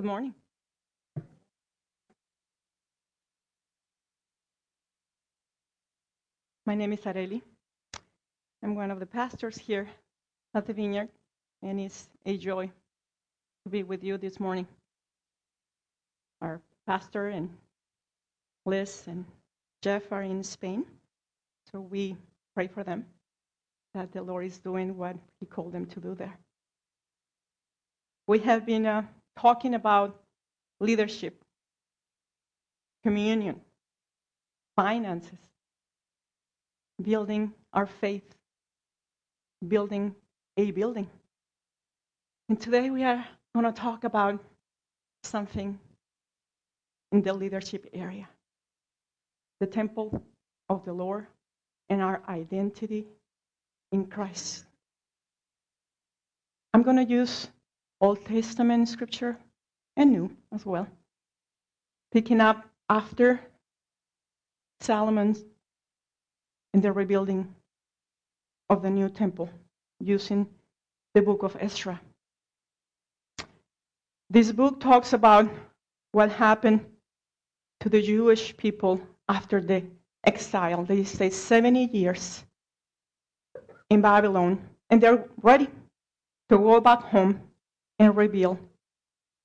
Good morning. My name is Areli. I'm one of the pastors here at the Vineyard, and it's a joy to be with you this morning. Our pastor and Liz and Jeff are in Spain, so we pray for them that the Lord is doing what He called them to do there. We have been uh, talking about leadership, communion, finances, building our faith, building a building. And today we are going to talk about something in the leadership area the temple of the Lord and our identity in Christ. I'm going to use Old Testament scripture and New as well, picking up after Solomon's in the rebuilding of the new temple using the book of Ezra. This book talks about what happened to the Jewish people after the exile. They stayed 70 years in Babylon, and they're ready to go back home and rebuild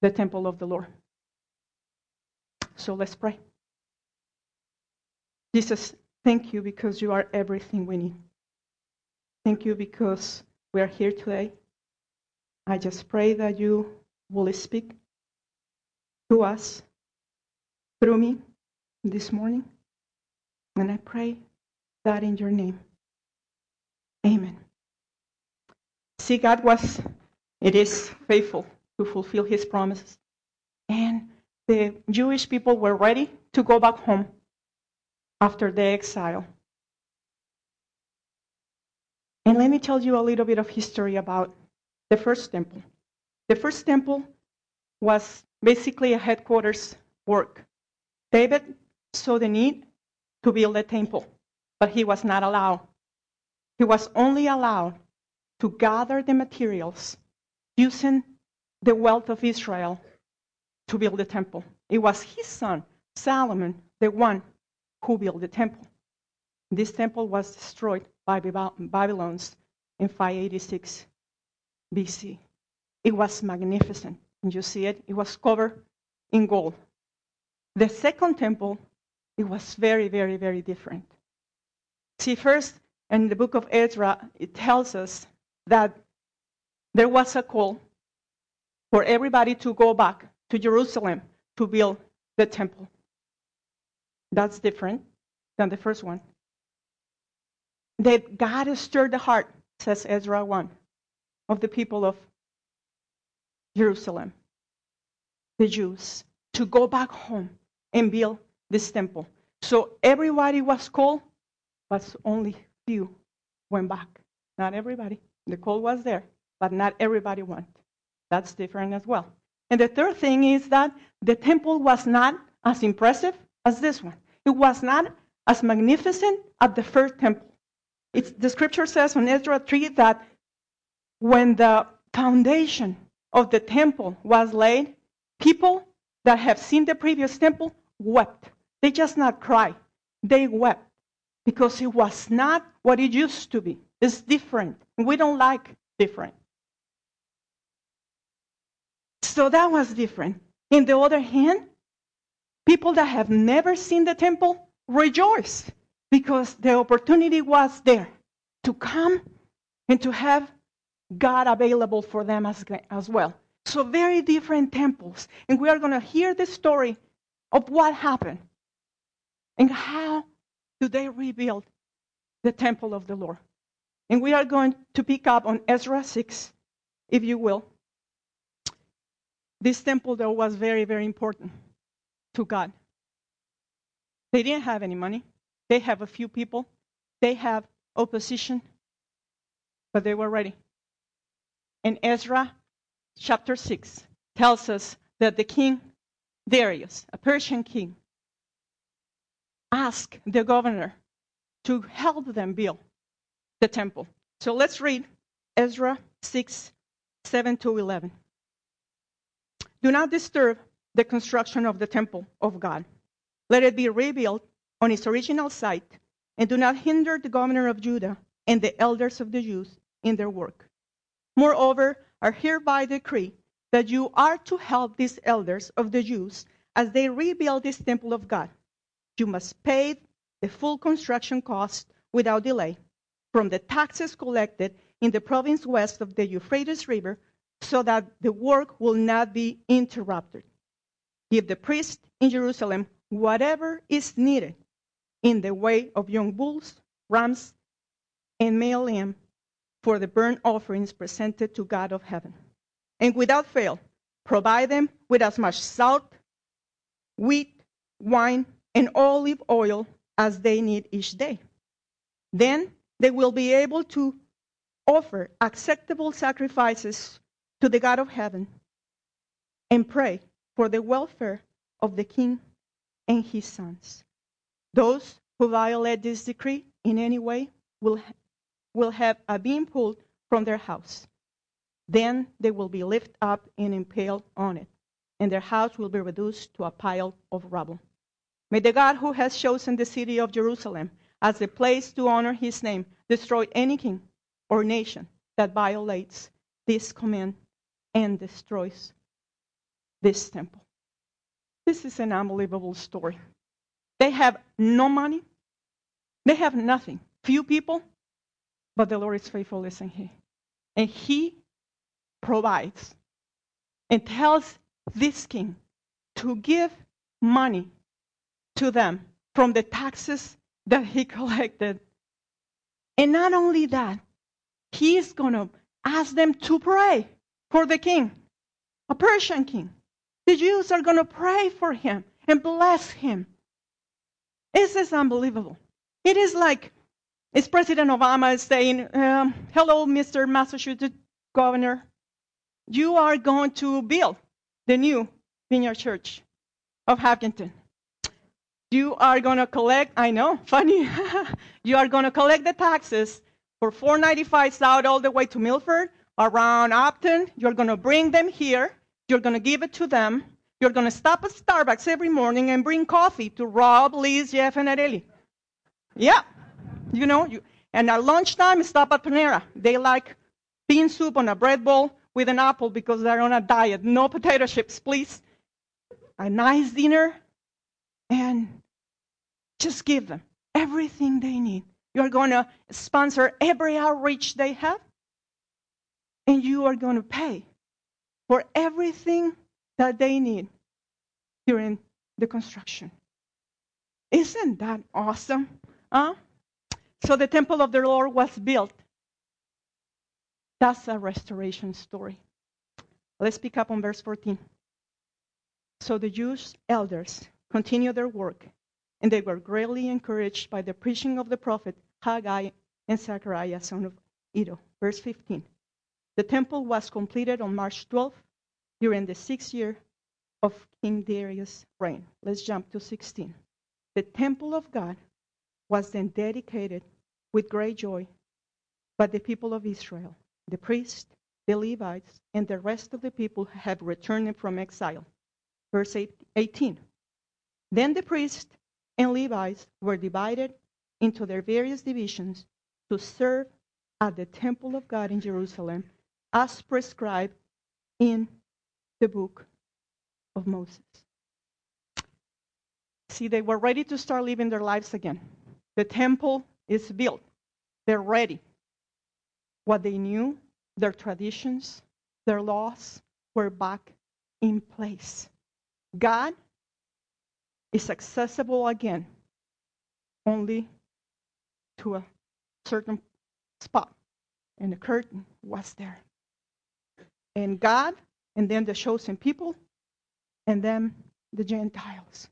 the temple of the Lord. So let's pray. Jesus, thank you because you are everything we need. Thank you because we are here today. I just pray that you will speak to us through me this morning. And I pray that in your name. Amen. See, God was, it is faithful to fulfill his promises. And the Jewish people were ready to go back home after the exile. And let me tell you a little bit of history about the first temple. The first temple was basically a headquarters work. David saw the need to build a temple, but he was not allowed. He was only allowed to gather the materials using the wealth of Israel to build the temple. It was his son, Solomon, the one who built the temple. This temple was destroyed by Babylons in 586 BC. It was magnificent. And you see it, it was covered in gold. The second temple, it was very, very, very different. See, first, in the book of Ezra, it tells us that there was a call for everybody to go back to Jerusalem to build the temple. That's different than the first one. That God has stirred the heart, says Ezra 1, of the people of Jerusalem, the Jews, to go back home and build this temple. So everybody was called, but only few went back. Not everybody. The call was there, but not everybody went. That's different as well. And the third thing is that the temple was not as impressive as this one. It was not as magnificent as the first temple. It's, the scripture says in Ezra 3 that when the foundation of the temple was laid, people that have seen the previous temple wept. They just not cried, they wept because it was not what it used to be. It's different. We don't like different. So that was different. In the other hand, people that have never seen the temple rejoice because the opportunity was there to come and to have God available for them as, as well. So, very different temples. And we are going to hear the story of what happened and how do they rebuild the temple of the Lord. And we are going to pick up on Ezra 6, if you will. This temple, though, was very, very important to God. They didn't have any money, they have a few people, they have opposition, but they were ready. And Ezra chapter 6 tells us that the king Darius, a Persian king, asked the governor to help them build the temple. So let's read Ezra 6 7 to 11. Do not disturb the construction of the temple of God. Let it be rebuilt on its original site, and do not hinder the governor of Judah and the elders of the Jews in their work. Moreover, I hereby decree that you are to help these elders of the Jews as they rebuild this temple of God. You must pay the full construction cost without delay from the taxes collected in the province west of the Euphrates River so that the work will not be interrupted. Give the priest in Jerusalem whatever is needed in the way of young bulls, rams, and male lamb for the burnt offerings presented to God of heaven. And without fail, provide them with as much salt, wheat, wine, and olive oil as they need each day. Then they will be able to offer acceptable sacrifices to the God of heaven and pray for the welfare of the king and his sons. Those who violate this decree in any way will, will have a beam pulled from their house. Then they will be lifted up and impaled on it, and their house will be reduced to a pile of rubble. May the God who has chosen the city of Jerusalem as the place to honor his name destroy any king or nation that violates this command and destroys this temple. This is an unbelievable story. They have no money, they have nothing, few people, but the Lord is faithful, isn't He? And He provides and tells this king to give money to them from the taxes that he collected. And not only that, he is going to ask them to pray for the king, a Persian king. The Jews are going to pray for him and bless him. This is unbelievable. It is like it's President Obama is saying, um, Hello, Mr. Massachusetts governor. You are going to build the new Vineyard Church of Hopkinton. You are going to collect, I know, funny. you are going to collect the taxes for 495 south all the way to Milford, around Upton. You're going to bring them here. You're going to give it to them. You're going to stop at Starbucks every morning and bring coffee to Rob, Liz, Jeff, and Areli. Yeah. You know, you, and at lunchtime, stop at Panera. They like bean soup on a bread bowl with an apple because they're on a diet. No potato chips, please. A nice dinner, and just give them everything they need. You're going to sponsor every outreach they have, and you are going to pay for everything that they need during the construction. Isn't that awesome? Huh? So the temple of the Lord was built. That's a restoration story. Let's pick up on verse 14. So the Jewish elders continued their work, and they were greatly encouraged by the preaching of the prophet Haggai and Zechariah, son of Iddo. Verse 15. The temple was completed on March 12th during the sixth year of King Darius' reign. Let's jump to 16. The temple of God was then dedicated with great joy by the people of Israel, the priests, the Levites, and the rest of the people have returned from exile. Verse 18. Then the priests and Levites were divided into their various divisions to serve at the temple of God in Jerusalem as prescribed in the book of Moses. See, they were ready to start living their lives again. The temple is built, they're ready. What they knew, their traditions, their laws were back in place. God is accessible again only to a certain spot, and the curtain was there. And God, and then the chosen people, and then the Gentiles.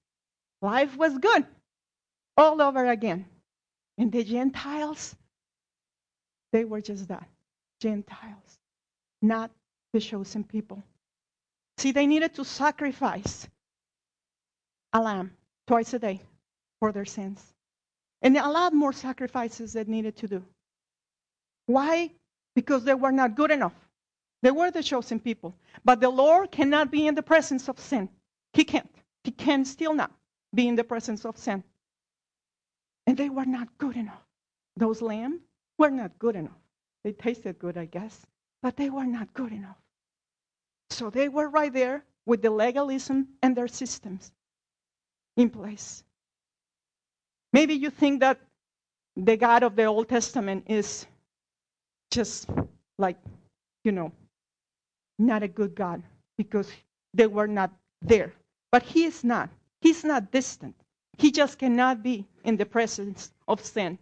Life was good all over again. And the Gentiles, they were just that Gentiles, not the chosen people. See, they needed to sacrifice a lamb twice a day for their sins. And a lot more sacrifices that needed to do. Why? Because they were not good enough. They were the chosen people. But the Lord cannot be in the presence of sin. He can't. He can still not be in the presence of sin. And they were not good enough. Those lambs were not good enough. They tasted good, I guess, but they were not good enough. So they were right there with the legalism and their systems in place. Maybe you think that the God of the Old Testament is just like, you know, not a good God because they were not there. But He is not. He's not distant. He just cannot be in the presence of sin.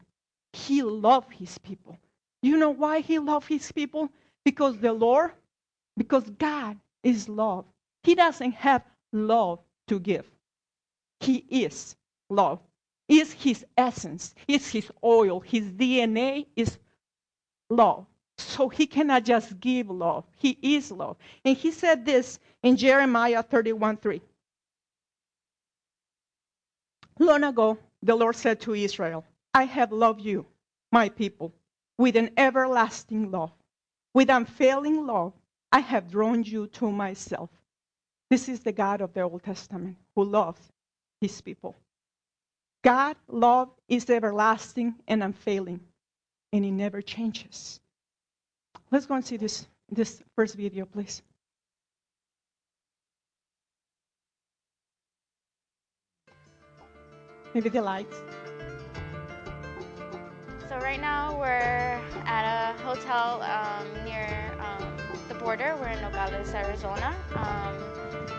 He loved His people. You know why He loved His people? Because the Lord, because God is love. He doesn't have love to give. He is love. Is his essence, is his oil, his DNA is love. So he cannot just give love. He is love. And he said this in Jeremiah 31 3. Long ago, the Lord said to Israel, I have loved you, my people, with an everlasting love. With unfailing love, I have drawn you to myself. This is the God of the Old Testament who loves his people. God love is everlasting and unfailing, and it never changes. Let's go and see this, this first video, please. Maybe the lights. So right now we're at a hotel um, near um, the border. We're in Nogales, Arizona. Um,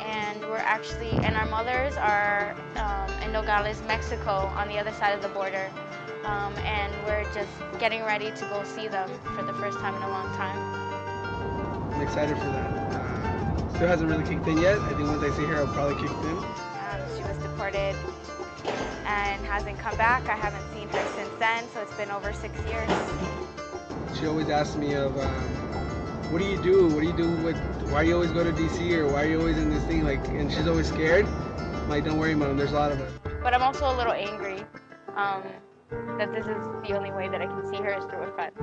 and we're actually, and our mothers are um, in Nogales, Mexico, on the other side of the border. Um, and we're just getting ready to go see them for the first time in a long time. I'm excited for that. Uh, still hasn't really kicked in yet. I think once I see her, I'll probably kick in. Um, she was deported and hasn't come back. I haven't seen her since then, so it's been over six years. She always asks me of, um, what do you do? What do you do with, why do you always go to DC or why are you always in this thing? Like, and she's always scared. I'm like, don't worry, mom, there's a lot of us. But I'm also a little angry um, that this is the only way that I can see her is through a fence.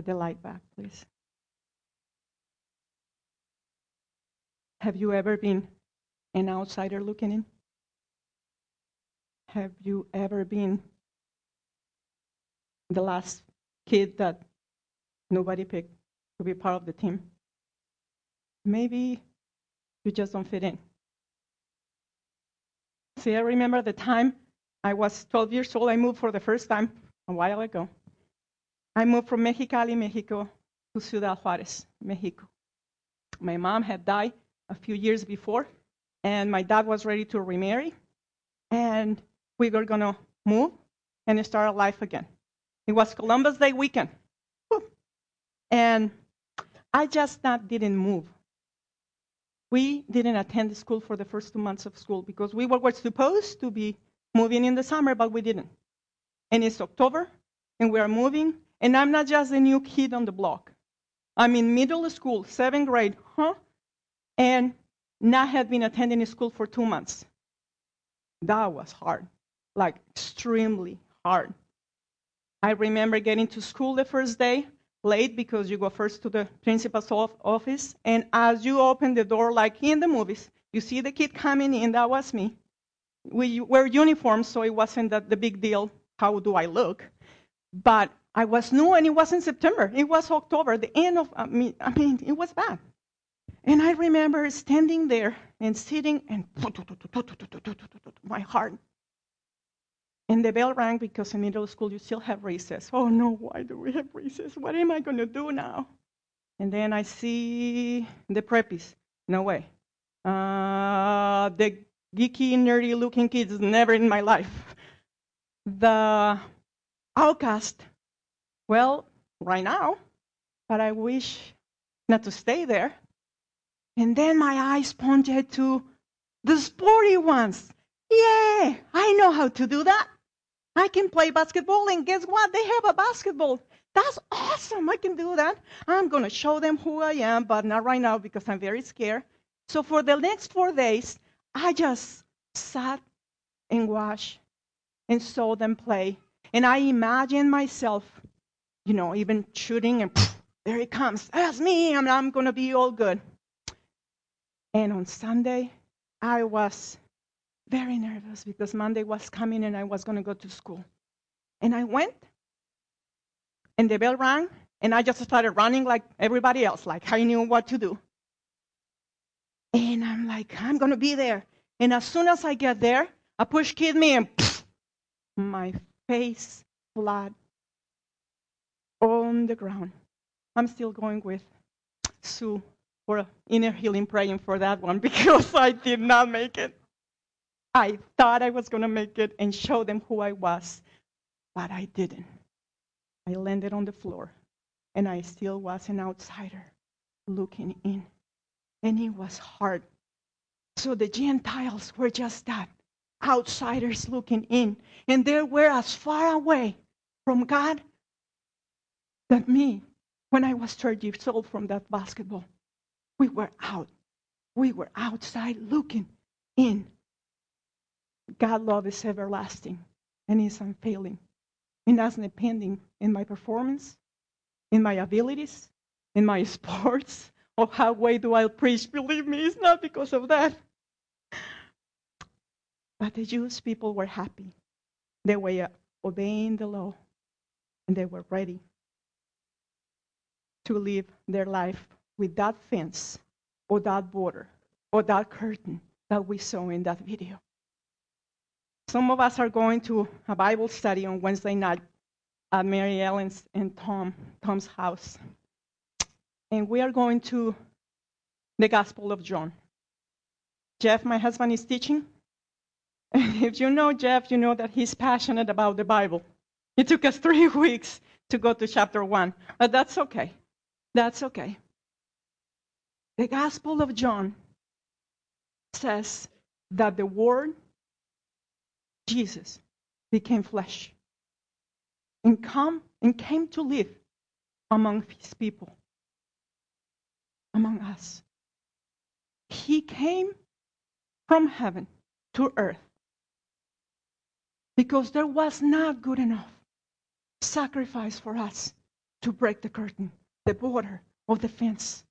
Get the light back, please? Have you ever been an outsider looking in? Have you ever been the last kid that nobody picked to be part of the team? Maybe you just don't fit in. See, I remember the time I was 12 years old. I moved for the first time a while ago. I moved from Mexicali, Mexico, to Ciudad Juarez, Mexico. My mom had died a few years before, and my dad was ready to remarry, and we were going to move and start a life again. It was Columbus Day weekend. And I just not didn't move. We didn't attend the school for the first two months of school because we were supposed to be moving in the summer, but we didn't. And it's October, and we are moving, and I'm not just a new kid on the block. I'm in middle school, seventh grade, huh? And not had been attending school for two months. That was hard, like extremely hard. I remember getting to school the first day late because you go first to the principal's office, and as you open the door, like in the movies, you see the kid coming in, that was me. we wear uniforms, so it wasn't that the big deal. How do I look? But I was new, and it wasn't September. It was October, the end of. I mean, I mean, it was bad. And I remember standing there and sitting, and my heart. And the bell rang because in middle school you still have recess. Oh no, why do we have recess? What am I going to do now? And then I see the preppies. No way. Uh, the geeky, nerdy looking kids, never in my life. The outcast, well, right now, but I wish not to stay there. And then my eyes pointed to the sporty ones. Yeah, I know how to do that. I can play basketball, and guess what? They have a basketball. That's awesome. I can do that. I'm going to show them who I am, but not right now because I'm very scared. So for the next four days, I just sat and watched and saw them play. And I imagined myself, you know, even shooting, and there it comes. That's me. I'm, I'm going to be all good. And on Sunday, I was very nervous because Monday was coming and I was going to go to school. And I went, and the bell rang, and I just started running like everybody else, like I knew what to do. And I'm like, I'm going to be there. And as soon as I get there, a push kid me, and my face flat on the ground. I'm still going with Sue for inner healing praying for that one because I did not make it. I thought I was going to make it and show them who I was, but I didn't. I landed on the floor, and I still was an outsider looking in. And it was hard. So the Gentiles were just that outsiders looking in. And they were as far away from God than me when I was 30 years old from that basketball. We were out. We were outside looking in. God's love is everlasting and is unfailing. It doesn't depending in my performance, in my abilities, in my sports, or how way do I preach. Believe me, it's not because of that. But the Jewish people were happy. They were obeying the law, and they were ready to live their life with that fence, or that border, or that curtain that we saw in that video. Some of us are going to a Bible study on Wednesday night at Mary Ellen's and Tom, Tom's house. And we are going to the Gospel of John. Jeff, my husband, is teaching. If you know Jeff, you know that he's passionate about the Bible. It took us three weeks to go to chapter one, but that's okay. That's okay. The Gospel of John says that the Word Jesus became flesh and come and came to live among his people, among us. He came from heaven to earth because there was not good enough sacrifice for us to break the curtain, the border of the fence.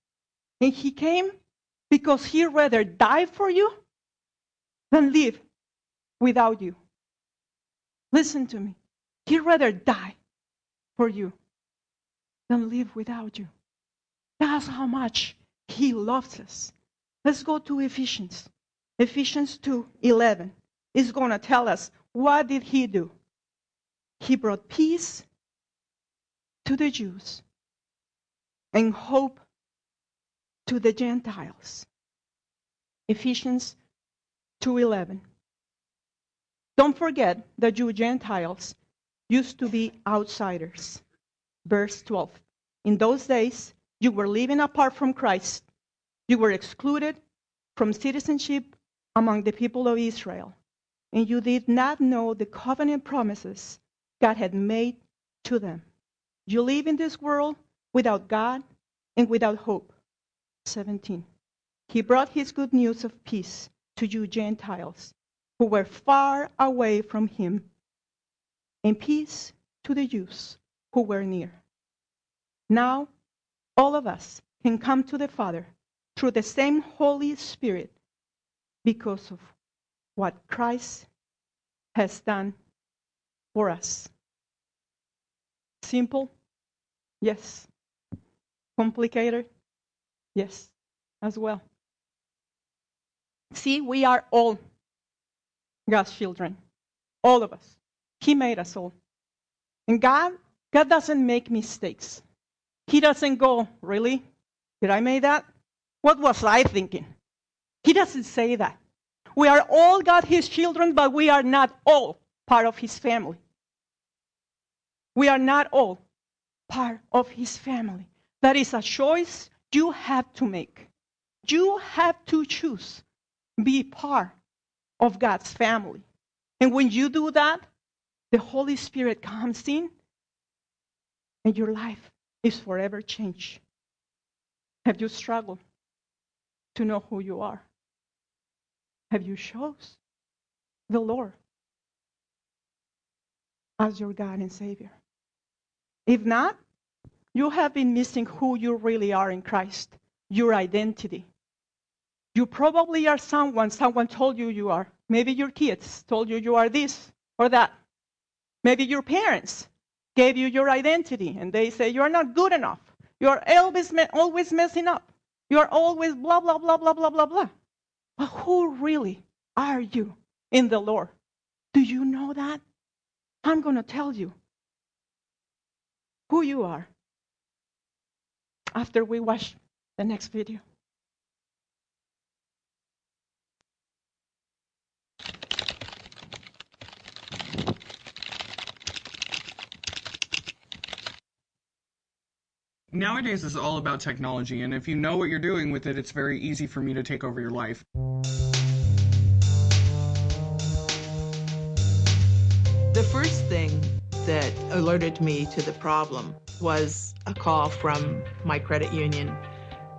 And he came because he rather die for you than live without you. Listen to me. He'd rather die for you than live without you. That's how much he loves us. Let's go to Ephesians. Ephesians 2:11 is going to tell us what did he do? He brought peace to the Jews and hope to the Gentiles. Ephesians 2:11 don't forget that you Gentiles used to be outsiders. Verse 12. In those days, you were living apart from Christ. You were excluded from citizenship among the people of Israel. And you did not know the covenant promises God had made to them. You live in this world without God and without hope. 17. He brought his good news of peace to you Gentiles who were far away from him, and peace to the Jews who were near. Now, all of us can come to the Father through the same Holy Spirit because of what Christ has done for us. Simple? Yes. Complicated? Yes, as well. See, we are all God's children. All of us. He made us all. And God, God doesn't make mistakes. He doesn't go, really? Did I make that? What was I thinking? He doesn't say that. We are all God, His children, but we are not all part of His family. We are not all part of His family. That is a choice you have to make. You have to choose be part of God's family. And when you do that, the Holy Spirit comes in and your life is forever changed. Have you struggled to know who you are? Have you chose the Lord as your God and Savior? If not, you have been missing who you really are in Christ, your identity. You probably are someone someone told you you are. Maybe your kids told you you are this or that. Maybe your parents gave you your identity and they say you're not good enough. You're always, always messing up. You're always blah, blah, blah, blah, blah, blah, blah. But who really are you in the Lord? Do you know that? I'm going to tell you who you are after we watch the next video. Nowadays, it's all about technology, and if you know what you're doing with it, it's very easy for me to take over your life. The first thing that alerted me to the problem was a call from my credit union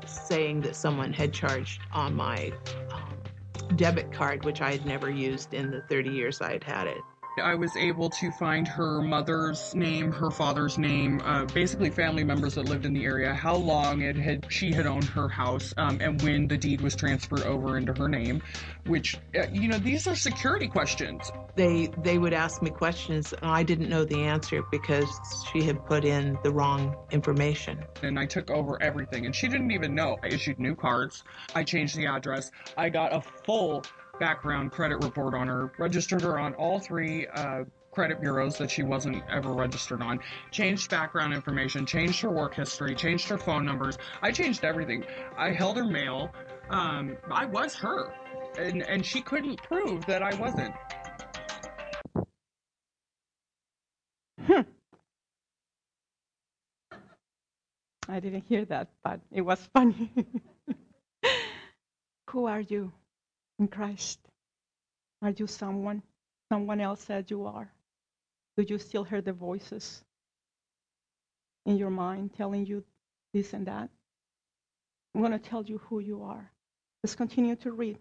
saying that someone had charged on my um, debit card, which I had never used in the 30 years I had had it. I was able to find her mother's name, her father's name, uh, basically family members that lived in the area, how long it had she had owned her house, um, and when the deed was transferred over into her name. Which, uh, you know, these are security questions. They they would ask me questions, and I didn't know the answer because she had put in the wrong information. And I took over everything, and she didn't even know. I issued new cards. I changed the address. I got a full background credit report on her, registered her on all three uh, credit bureaus that she wasn't ever registered on, changed background information, changed her work history, changed her phone numbers. I changed everything. I held her mail. Um, I was her, and and she couldn't prove that I wasn't. Hmm. I didn't hear that, but it was funny. Who are you? in Christ? Are you someone someone else said you are? Do you still hear the voices in your mind telling you this and that? I'm going to tell you who you are. Let's continue to read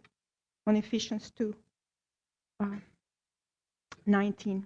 on Ephesians 2 uh, 19.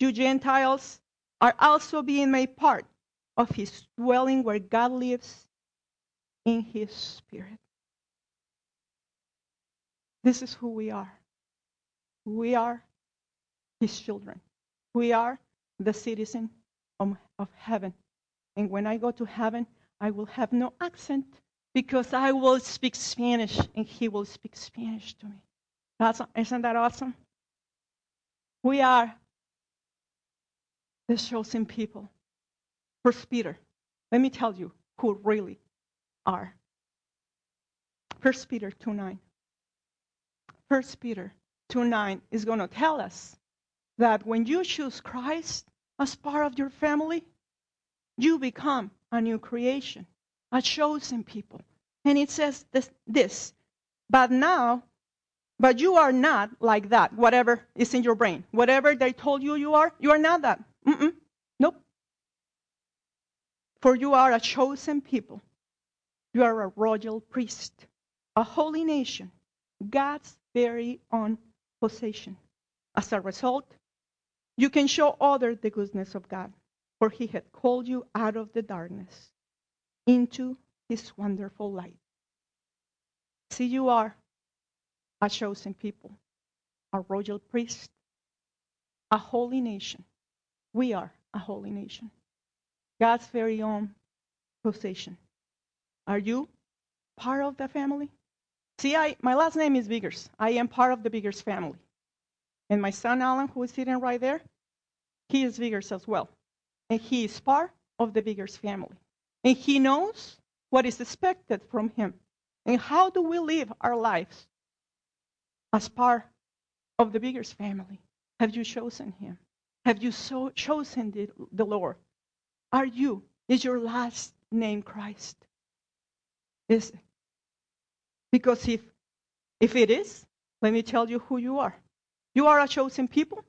you Gentiles are also being made part of His dwelling where God lives in His Spirit. This is who we are. We are his children. We are the citizen of, of heaven. And when I go to heaven, I will have no accent because I will speak Spanish and he will speak Spanish to me. That's, isn't that awesome? We are the chosen people. First Peter, let me tell you who really are. First Peter 2 9. First Peter 2 9 is going to tell us that when you choose Christ as part of your family, you become a new creation, a chosen people. And it says this, this but now But you are not like that, whatever is in your brain. Whatever they told you you are, you are not that. Mm-mm. Nope. For you are a chosen people. You are a royal priest, a holy nation, God's very own possession. As a result, you can show others the goodness of God, for He had called you out of the darkness into His wonderful light. See, you are a chosen people, a royal priest, a holy nation. We are a holy nation, God's very own possession. Are you part of the family? See, I, my last name is Biggers. I am part of the Biggers family. And my son Alan, who is sitting right there, he is Biggers as well. And he is part of the Biggers family. And he knows what is expected from him. And how do we live our lives as part of the Biggers family? Have you chosen him? Have you so chosen the, the Lord? Are you? Is your last name Christ? Is it? Because if, if it is, let me tell you who you are. You are a chosen people,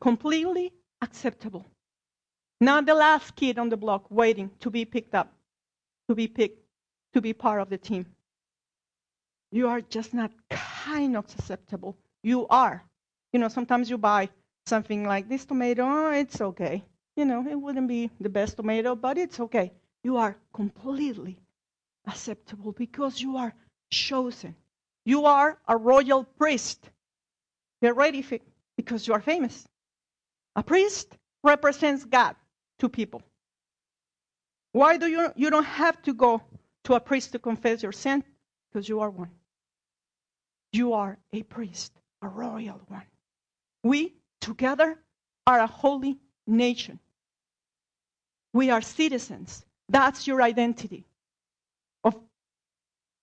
completely acceptable. Not the last kid on the block waiting to be picked up, to be picked, to be part of the team. You are just not kind of acceptable. You are. You know, sometimes you buy something like this tomato, oh, it's okay. You know, it wouldn't be the best tomato, but it's okay. You are completely acceptable because you are chosen. You are a royal priest. Get ready because you are famous. A priest represents God to people. Why do you you don't have to go to a priest to confess your sin? Because you are one. You are a priest, a royal one. We together are a holy nation. We are citizens. That's your identity of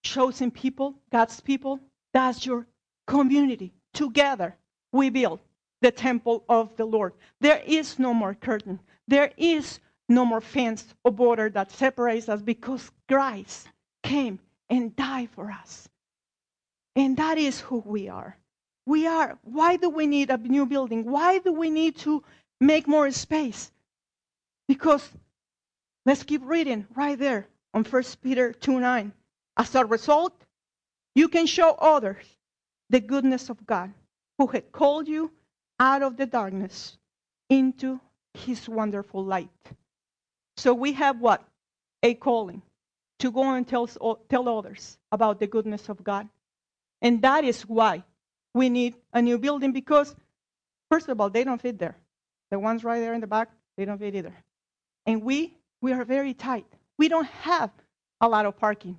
chosen people, God's people. That's your community. Together, we build the temple of the Lord. There is no more curtain. There is no more fence or border that separates us because Christ came and died for us. And that is who we are. We are. Why do we need a new building? Why do we need to make more space? Because let's keep reading right there on 1 Peter 2 9. As a result, you can show others the goodness of God who had called you out of the darkness into his wonderful light. So we have what? A calling to go and tell, tell others about the goodness of God. And that is why we need a new building because, first of all, they don't fit there. The ones right there in the back, they don't fit either. And we, we are very tight. We don't have a lot of parking.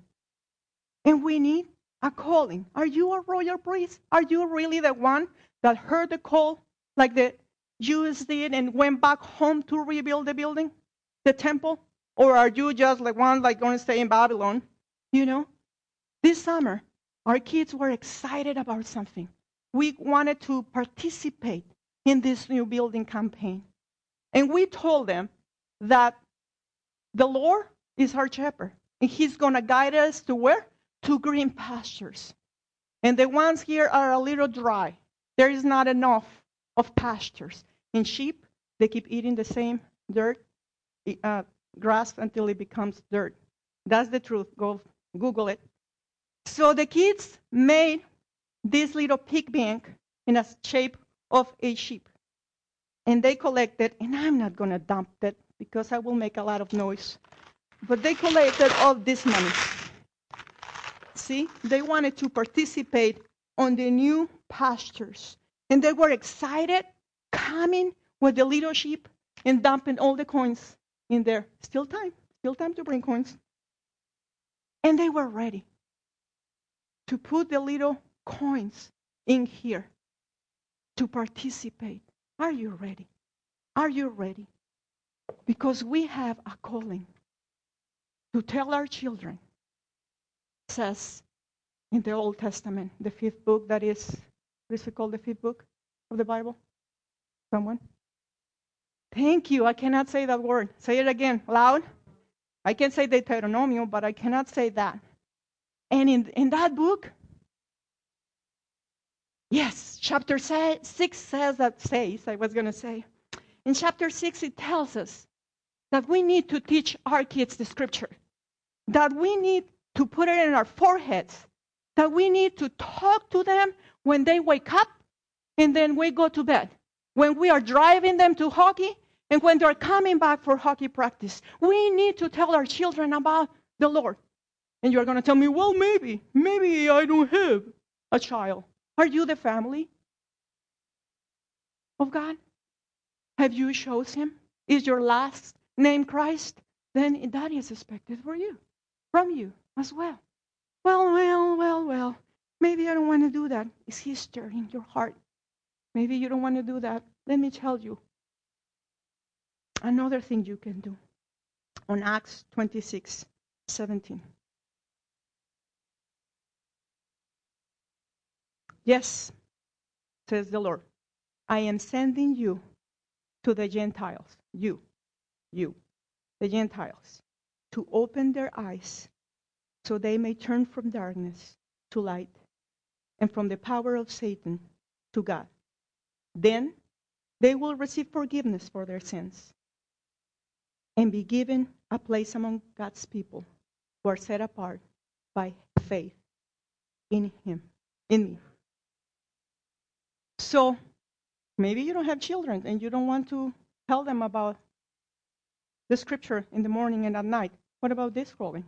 And we need a calling. Are you a royal priest? Are you really the one that heard the call like the Jews did and went back home to rebuild the building, the temple? Or are you just like one like going to stay in Babylon? You know? This summer, our kids were excited about something. We wanted to participate in this new building campaign. And we told them that the Lord is our shepherd. And he's going to guide us to where? To green pastures. And the ones here are a little dry. There is not enough of pastures. And sheep, they keep eating the same dirt, uh, grass until it becomes dirt. That's the truth. Go Google it. So the kids made this little pig bank in a shape of a sheep. And they collected, and I'm not going to dump it because I will make a lot of noise. But they collected all this money. See, they wanted to participate on the new pastures. And they were excited coming with the little sheep and dumping all the coins in there. Still time, still time to bring coins. And they were ready to put the little coins in here to participate. Are you ready? Are you ready? Because we have a calling to tell our children, says in the Old Testament, the fifth book that is, what is it called, the fifth book of the Bible? Someone? Thank you. I cannot say that word. Say it again, loud. I can say Deuteronomium, but I cannot say that. And in, in that book, Yes, chapter 6 says that, says, I was going to say. In chapter 6, it tells us that we need to teach our kids the scripture, that we need to put it in our foreheads, that we need to talk to them when they wake up and then we go to bed, when we are driving them to hockey and when they're coming back for hockey practice. We need to tell our children about the Lord. And you're going to tell me, well, maybe, maybe I don't have a child. Are you the family of God? Have you chosen Him? Is your last name Christ? Then that is expected for you, from you as well. Well, well, well, well. Maybe I don't want to do that. Is He stirring your heart? Maybe you don't want to do that. Let me tell you another thing you can do on Acts 26 17. Yes, says the Lord, I am sending you to the Gentiles, you, you, the Gentiles, to open their eyes so they may turn from darkness to light and from the power of Satan to God. Then they will receive forgiveness for their sins and be given a place among God's people who are set apart by faith in Him, in me. So maybe you don't have children and you don't want to tell them about the scripture in the morning and at night. What about this growing?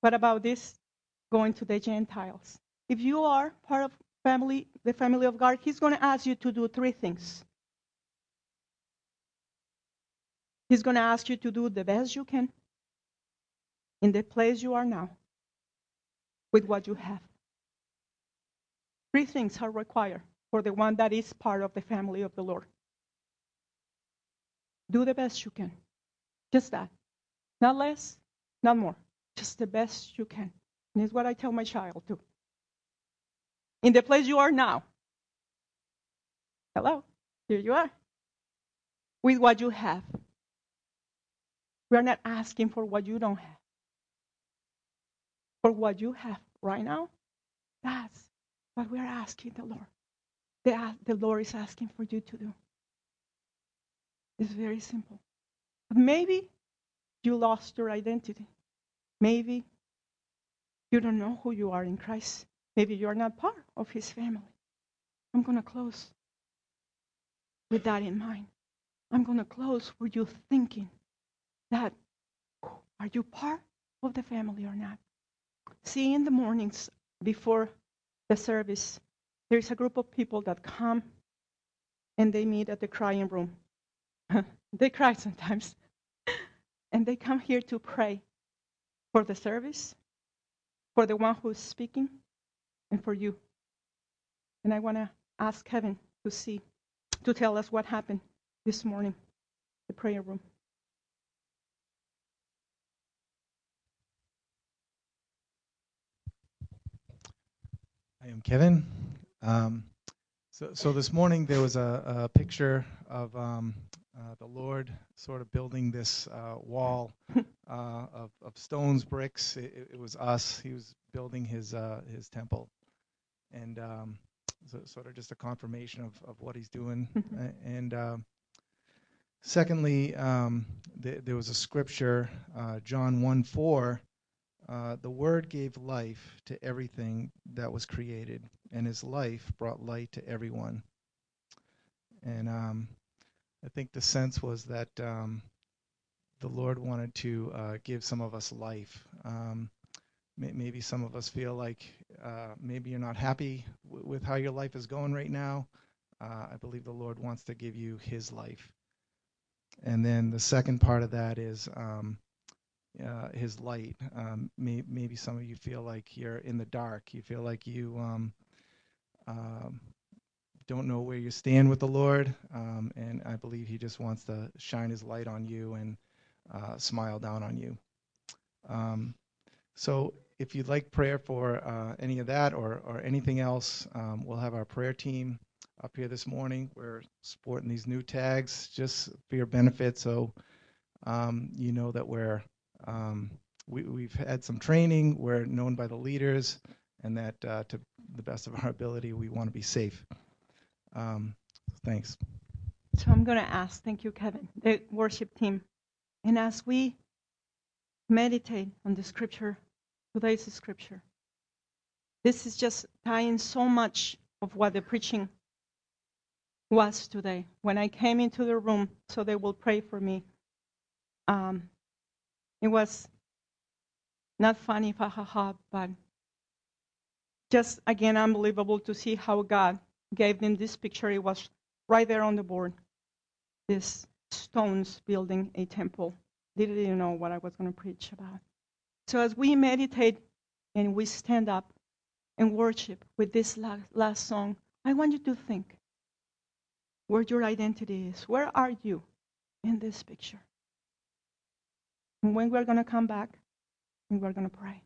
What about this going to the Gentiles? If you are part of family, the family of God, He's going to ask you to do three things. He's going to ask you to do the best you can in the place you are now with what you have. Three things are required for the one that is part of the family of the Lord. Do the best you can. Just that. Not less, not more. Just the best you can. And it's what I tell my child too. In the place you are now. Hello, here you are. With what you have. We are not asking for what you don't have. For what you have right now, that's what we are asking the Lord. The, the Lord is asking for you to do. It's very simple. Maybe you lost your identity. Maybe you don't know who you are in Christ. Maybe you're not part of His family. I'm going to close with that in mind. I'm going to close with you thinking that are you part of the family or not? See, in the mornings before the service, there is a group of people that come and they meet at the crying room. they cry sometimes. and they come here to pray for the service, for the one who's speaking, and for you. And I want to ask Kevin to see, to tell us what happened this morning, the prayer room. I am Kevin. Um, so, so this morning there was a, a picture of um, uh, the Lord sort of building this uh, wall uh, of, of stones, bricks. It, it, was us. He was building his uh, his temple, and um, so, sort of just a confirmation of, of what he's doing. and um, secondly, um, th- there was a scripture, uh, John one four. Uh, the Word gave life to everything that was created, and His life brought light to everyone. And um, I think the sense was that um, the Lord wanted to uh, give some of us life. Um, may- maybe some of us feel like uh, maybe you're not happy w- with how your life is going right now. Uh, I believe the Lord wants to give you His life. And then the second part of that is um, uh, his light. Um, may, maybe some of you feel like you're in the dark. You feel like you um, um, don't know where you stand with the Lord, um, and I believe He just wants to shine His light on you and uh, smile down on you. Um, so, if you'd like prayer for uh, any of that or, or anything else, um, we'll have our prayer team up here this morning. We're sporting these new tags just for your benefit, so um, you know that we're um, we, we've had some training. We're known by the leaders, and that uh, to the best of our ability, we want to be safe. Um, thanks. So I'm going to ask, thank you, Kevin, the worship team. And as we meditate on the scripture, today's scripture, this is just tying so much of what the preaching was today. When I came into the room, so they will pray for me, um, it was not funny, ha ha ha, but just again unbelievable to see how God gave them this picture. It was right there on the board. This stones building a temple. Didn't even know what I was going to preach about. So as we meditate and we stand up and worship with this last, last song, I want you to think where your identity is. Where are you in this picture? And when we're going to come back and we're going to pray.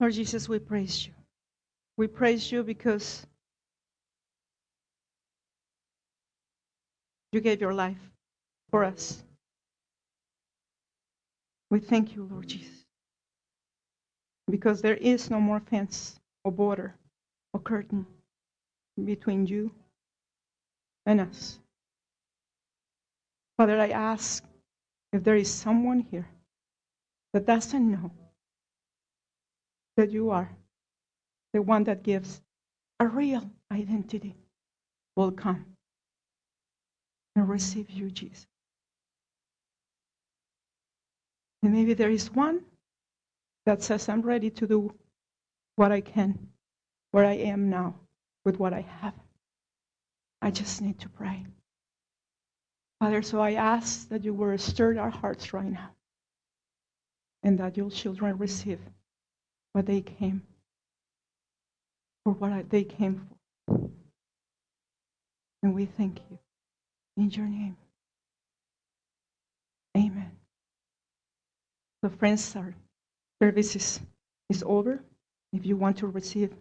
Lord Jesus, we praise you. We praise you because you gave your life for us. We thank you, Lord Jesus, because there is no more fence or border or curtain between you and us. Father, I ask if there is someone here that doesn't know that you are the one that gives a real identity will come and receive you, Jesus. And maybe there is one that says, I'm ready to do what I can, where I am now, with what I have. I just need to pray. Father, so I ask that you will stir our hearts right now and that your children receive what they came for what they came for. And we thank you in your name. Amen. So, friends, our service is, is over. If you want to receive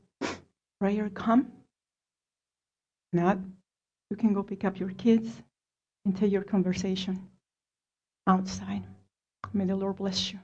prayer, come. Not, you can go pick up your kids and take your conversation outside. May the Lord bless you.